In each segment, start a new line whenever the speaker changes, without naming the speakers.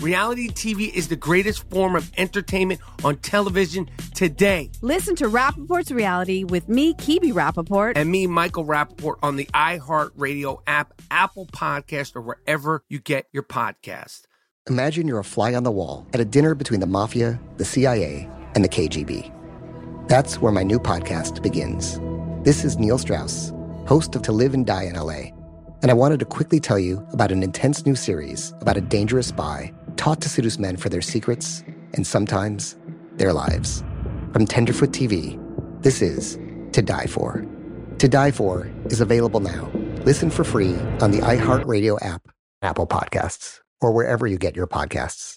Reality TV is the greatest form of entertainment on television today.
Listen to Rapaport's Reality with me, Kebby Rapaport.
And me, Michael Rapaport, on the iHeartRadio app, Apple Podcast, or wherever you get your podcast.
Imagine you're a fly on the wall at a dinner between the mafia, the CIA, and the KGB. That's where my new podcast begins. This is Neil Strauss, host of To Live and Die in LA. And I wanted to quickly tell you about an intense new series about a dangerous spy taught to seduce men for their secrets and sometimes their lives. From Tenderfoot TV, this is To Die For. To Die For is available now. Listen for free on the iHeartRadio app, Apple Podcasts, or wherever you get your podcasts.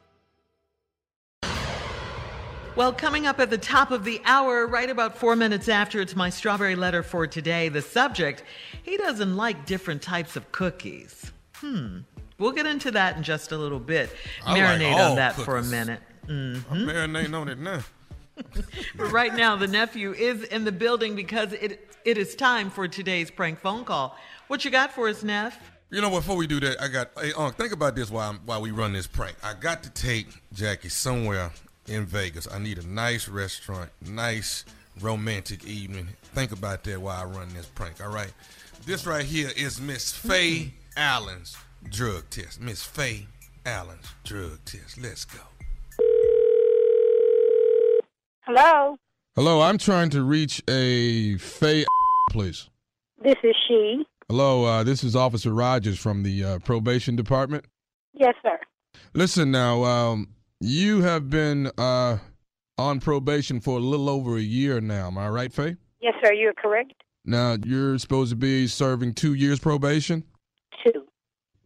Well, coming up at the top of the hour, right about four minutes after, it's my strawberry letter for today. The subject he doesn't like different types of cookies. Hmm. We'll get into that in just a little bit.
I like
Marinate
all
on that
cookies.
for a minute.
I'm marinating on it now.
But right now, the nephew is in the building because it it is time for today's prank phone call. What you got for us, Neff?
You know, before we do that, I got. Hey, Unc, think about this while I'm, while we run this prank. I got to take Jackie somewhere in Vegas. I need a nice restaurant, nice romantic evening. Think about that while I run this prank. All right. This right here is Miss Faye Allen's drug test. Miss Faye Allen's drug test. Let's go.
Hello,
Hello, I'm trying to reach a Faye, please.
this is she.
Hello, uh, this is Officer Rogers from the uh, probation department.
Yes, sir.
Listen now, um, you have been uh, on probation for a little over a year now. Am I right, Faye?
Yes, sir. You're correct.
Now you're supposed to be serving two years probation.
Two.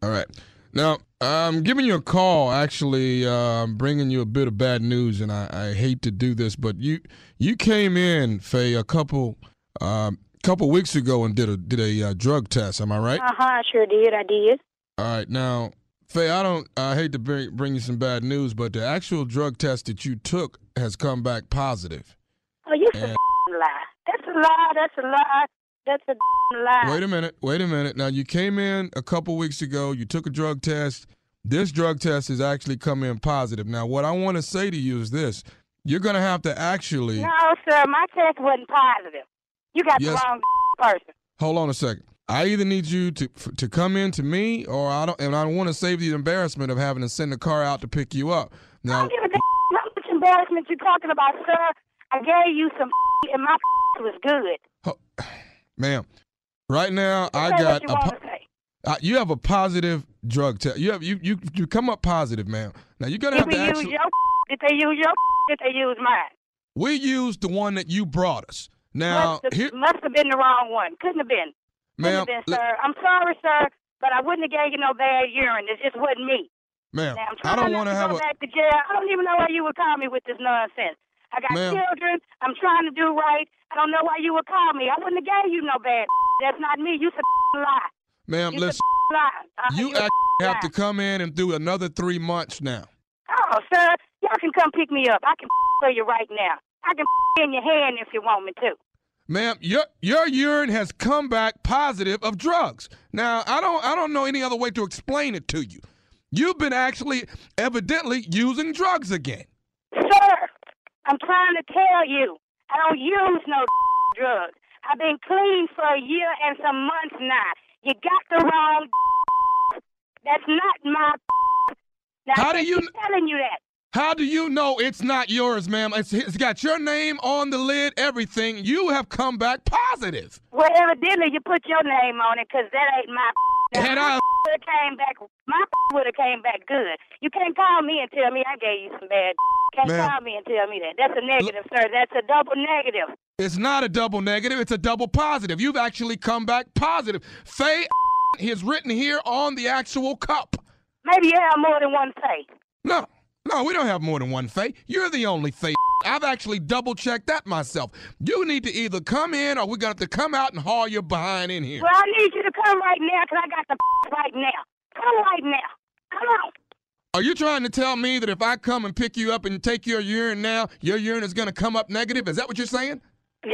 All right. Now I'm giving you a call. Actually, uh, I'm bringing you a bit of bad news, and I, I hate to do this, but you you came in, Faye, a couple um, couple weeks ago and did a did a uh, drug test. Am I right?
Uh huh. I sure did. I did.
All right. Now, Faye, I don't. I hate to bring bring you some bad news, but the actual drug test that you took has come back positive.
Oh, you
And-
lie. That's a lie. That's a lie. That's a lie.
Wait a minute. Wait a minute. Now you came in a couple weeks ago. You took a drug test. This drug test has actually come in positive. Now, what I want to say to you is this: you're going to have to actually
No, sir. My test wasn't positive. You got
Yes.
the wrong person.
hold on a second. I either need you to to come in to me, or I don't, and I don't want to save the embarrassment of having to send a car out to pick you up.
I
Now,
don't give a damn how much embarrassment you're talking about, sir. I gave you some and my was good.
ma'am, right now I
Say
got
you
a.
want to say.
You have a positive drug test. You have you you you come up positive, ma'am. Now you're gonna
Did
have to
use
actually.
your? Did they use your? Did they use mine?
We used the one that you brought us. Now
must, have,
here,
must have been the wrong one. Couldn't have been.
Ma'am,
been, sir. I'm sorry, sir, but I wouldn't have gave you no bad urine. It just wasn't me.
Ma'am,
Now, I'm
I don't want
to
have
go
a.
back to jail. I don't even know why you would call me with this nonsense. I got
Ma'am.
children. I'm trying to do right. I don't know why you would call me. I wouldn't have gave you no bad. That's not me. You a lie.
Ma'am,
You
listen.
lie. Uh,
You actually have to come in and do another three months now.
Oh, sir, y'all can come pick me up. I can for you right now. I can in your hand if you want me to.
Ma'am, your your urine has come back positive of drugs. Now, I don't I don't know any other way to explain it to you. You've been actually evidently using drugs again.
Sir, I'm trying to tell you, I don't use no drugs. I've been clean for a year and some months now. You got the wrong. That's not my. Now,
How do you-
telling you that?
How do you know it's not yours, ma'am? It's, it's got your name on the lid, everything. You have come back positive.
Well, evidently you put your name on it because that ain't my.
And I-
would have came back. My would have came back good. You can't call me and tell me I gave you some bad. Can't
Ma'am.
call me and tell me that. That's a negative, sir. That's a double negative.
It's not a double negative, it's a double positive. You've actually come back positive. Faye is written here on the actual cup.
Maybe you have more than one face.
No, no, we don't have more than one Faye. You're the only Faye. I've actually double checked that myself. You need to either come in or we're going to have to come out and haul your behind in here.
Well, I need you to come right now 'cause I got the right now. Come right now. Come on.
Are you trying to tell me that if I come and pick you up and take your urine now, your urine is going to come up negative? Is that what you're saying?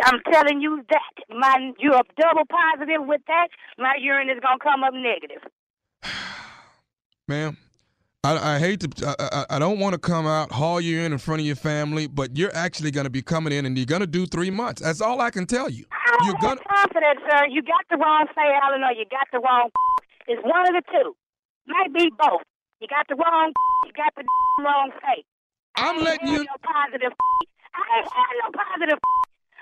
I'm telling you that. My, you're double positive with that. My urine is gonna come up negative.
Ma'am, I, I hate to, I, I, don't want to come out, haul you in in front of your family, but you're actually going to be coming in and you're going to do three months. That's all I can tell you.
I
You're gonna,
that, sir. You got the wrong Faye Allen or you got the wrong. It's one of the two. Might be both. You got the wrong. You got the wrong Faye.
I'm letting you.
no positive. I ain't had no positive.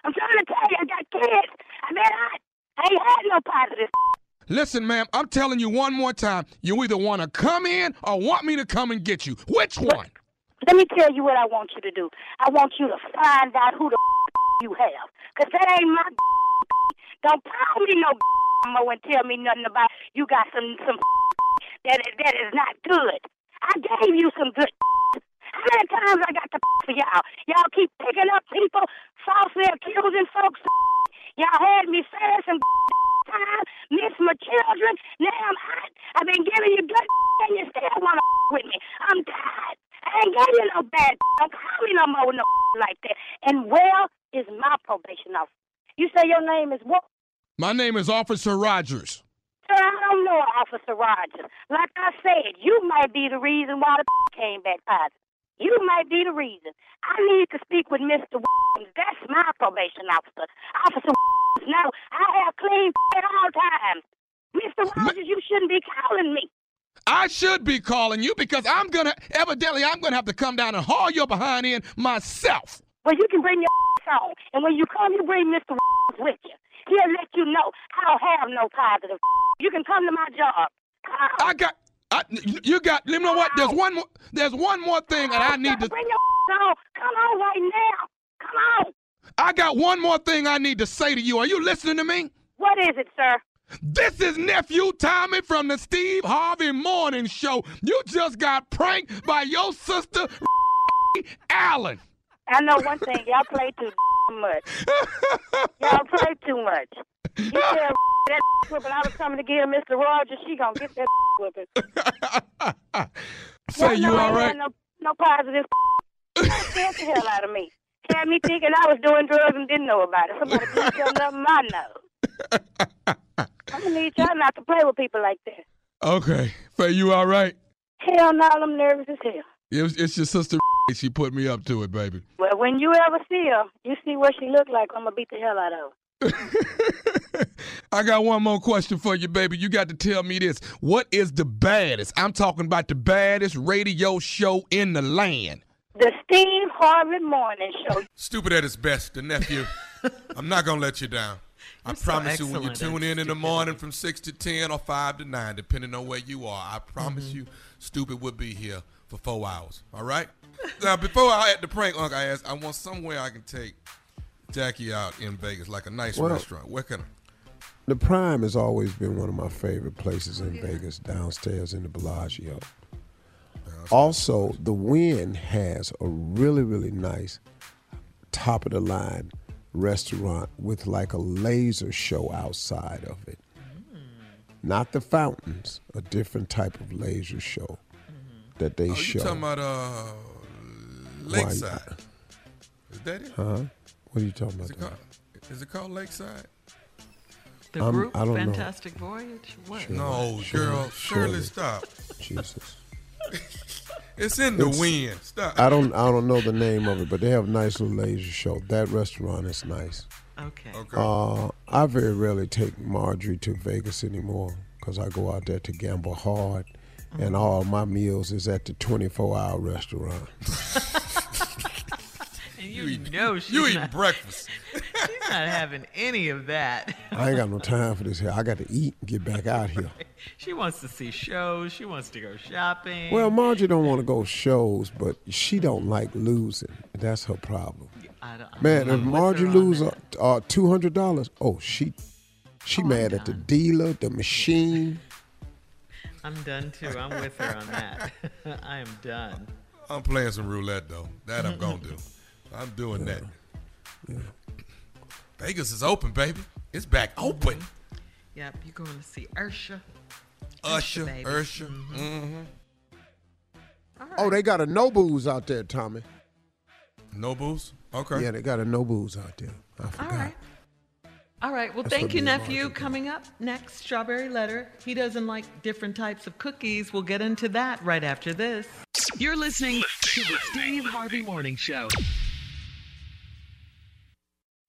I'm trying to tell you, I got kids. I mean, I, I ain't had no positive.
Listen, ma'am, I'm telling you one more time. You either want to come in or want me to come and get you. Which one?
Let me tell you what I want you to do. I want you to find out who the you have. Because that ain't my Don't call me no more and tell me nothing about you got some some that is, that is not good. I gave you some good How many times I got to for y'all? Y'all keep picking up people, falsely accusing folks. Y'all had me saying some time, my children. Now I'm hot. I've been giving you good and you still want to with me. I'm tired. I ain't gave you no bad. Don't call me no more with no like that. And where is my probation officer? You say your name is what?
My name is Officer Rogers.
Sir, I don't know Officer Rogers. Like I said, you might be the reason why the came back positive. You might be the reason. I need to speak with Mr. That's my probation officer. Officer No, I have clean at all times. Mr. Rogers, you shouldn't be calling me.
I should be calling you because I'm gonna evidently I'm gonna have to come down and haul your behind in myself.
Well, you can bring your on, and when you come, you bring Mr. with you. He'll let you know I don't have no positive. You can come to my job.
I got. I, you got. You know what? There's one more. There's one more thing that I need to.
Bring your on. Come on right now. Come on.
I got one more thing I need to say to you. Are you listening to me?
What is it, sir?
This is nephew Tommy from the Steve Harvey Morning Show. You just got pranked by your sister Allen.
I know one thing. Y'all play too much. Y'all play too much. You tell that whipping I was coming to give Mr. Rogers, she gonna get that whipping.
Say you
know I
all right?
No, no positive. scared the hell out of me. Had me thinking I was doing drugs and didn't know about it. Somebody didn't tell nothing I know. I'm gonna need y'all not to play with people like that.
Okay. Faye, you all right?
Hell no, I'm nervous as hell.
It was, it's your sister. She put me up to it, baby.
Well, when you ever see her, you see what she look like. I'm gonna beat the hell out of her.
I got one more question for you, baby. You got to tell me this. What is the baddest? I'm talking about the baddest radio show in the land.
The Steve Harvey Morning Show.
Stupid at its best, the nephew. I'm not gonna let you down. I
You're so
promise you, when you tune in in the morning from six to ten or five to nine, depending on where you are, I promise
Mm-hmm.
you, stupid would be here for four hours. All right. now, before I had the prank, Uncle, I asked, I want somewhere I can take Jackie out in Vegas, like a nice
Well-
restaurant. Where can I?
The Prime has always been one of my favorite places in Vegas, downstairs in the Bellagio. also, the Wynn has a really, really nice top of the line restaurant with like a laser show outside of it. Not the fountains, a different type of laser show that they
Oh,
show.
you talking about uh, Lakeside? Is that it?
Huh? What are you talking
Is
about?
it called, is it called Lakeside?
The
I'm-
group
I don't know.
Fantastic Voyage? What?
Sure.
No,
Shirley,
girl, Shirley,
Shirley.
stop.
Jesus.
It's in the
It's-
Wynn. Stop.
I don't I don't know the name of it, but they have a nice little laser show. That restaurant is nice.
Okay.
Okay.
Uh, I very rarely take Marjorie to Vegas anymore because I go out there to gamble hard, and all my meals is at the 24 hour restaurant.
And you, know she's
you eating
not,
breakfast.
she's not having any of that.
I ain't got no time for this here. I got to eat and get back out here.
She wants to see shows. She wants to go shopping.
Well, Marjorie don't want to go shows, but she don't like losing. That's her problem.
I don't,
Man,
I'm
if
with
Margie
her
lose uh, uh, two hundred dollars, oh she, she mad at the dealer, the machine.
I'm done too. I'm with her on that. I am done.
I'm playing some roulette though. That I'm gonna do. I'm doing that. Vegas is open, baby. It's back open.
Yep, you're going to see Ursha.
Usher,
baby.
Usher. Mm-hmm.
Oh, they got a Nobu's out there, Tommy.
Nobles. Okay.
Yeah, they got a Nobu's out there. I
All
forgot.
right. All right. Well,
That's
thank you, nephew.
Margie.
Coming up next, Strawberry Letter. He doesn't like different types of cookies. We'll get into that right after this.
You're listening to the Steve Harvey Morning Show.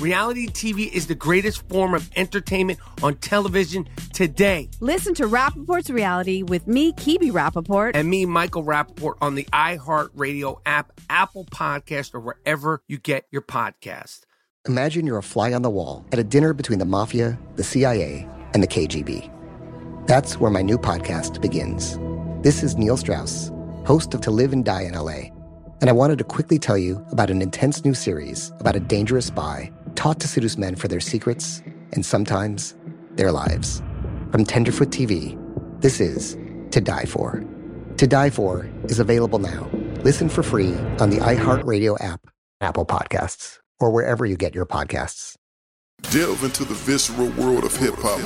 Reality TV is the greatest form of entertainment on television today.
Listen to Rapaport's Reality with me, Kebby Rapaport.
And me, Michael Rapaport, on the iHeartRadio app, Apple Podcast, or wherever you get your podcast.
Imagine you're a fly on the wall at a dinner between the mafia, the CIA, and the KGB. That's where my new podcast begins. This is Neil Strauss, host of To Live and Die in LA. And I wanted to quickly tell you about an intense new series about a dangerous spy taught to seduce men for their secrets and sometimes their lives. From Tenderfoot TV, this is To Die For. To Die For is available now. Listen for free on the iHeartRadio app, Apple Podcasts, or wherever you get your podcasts.
Delve into the visceral world of hip hop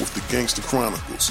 with the Gangster Chronicles,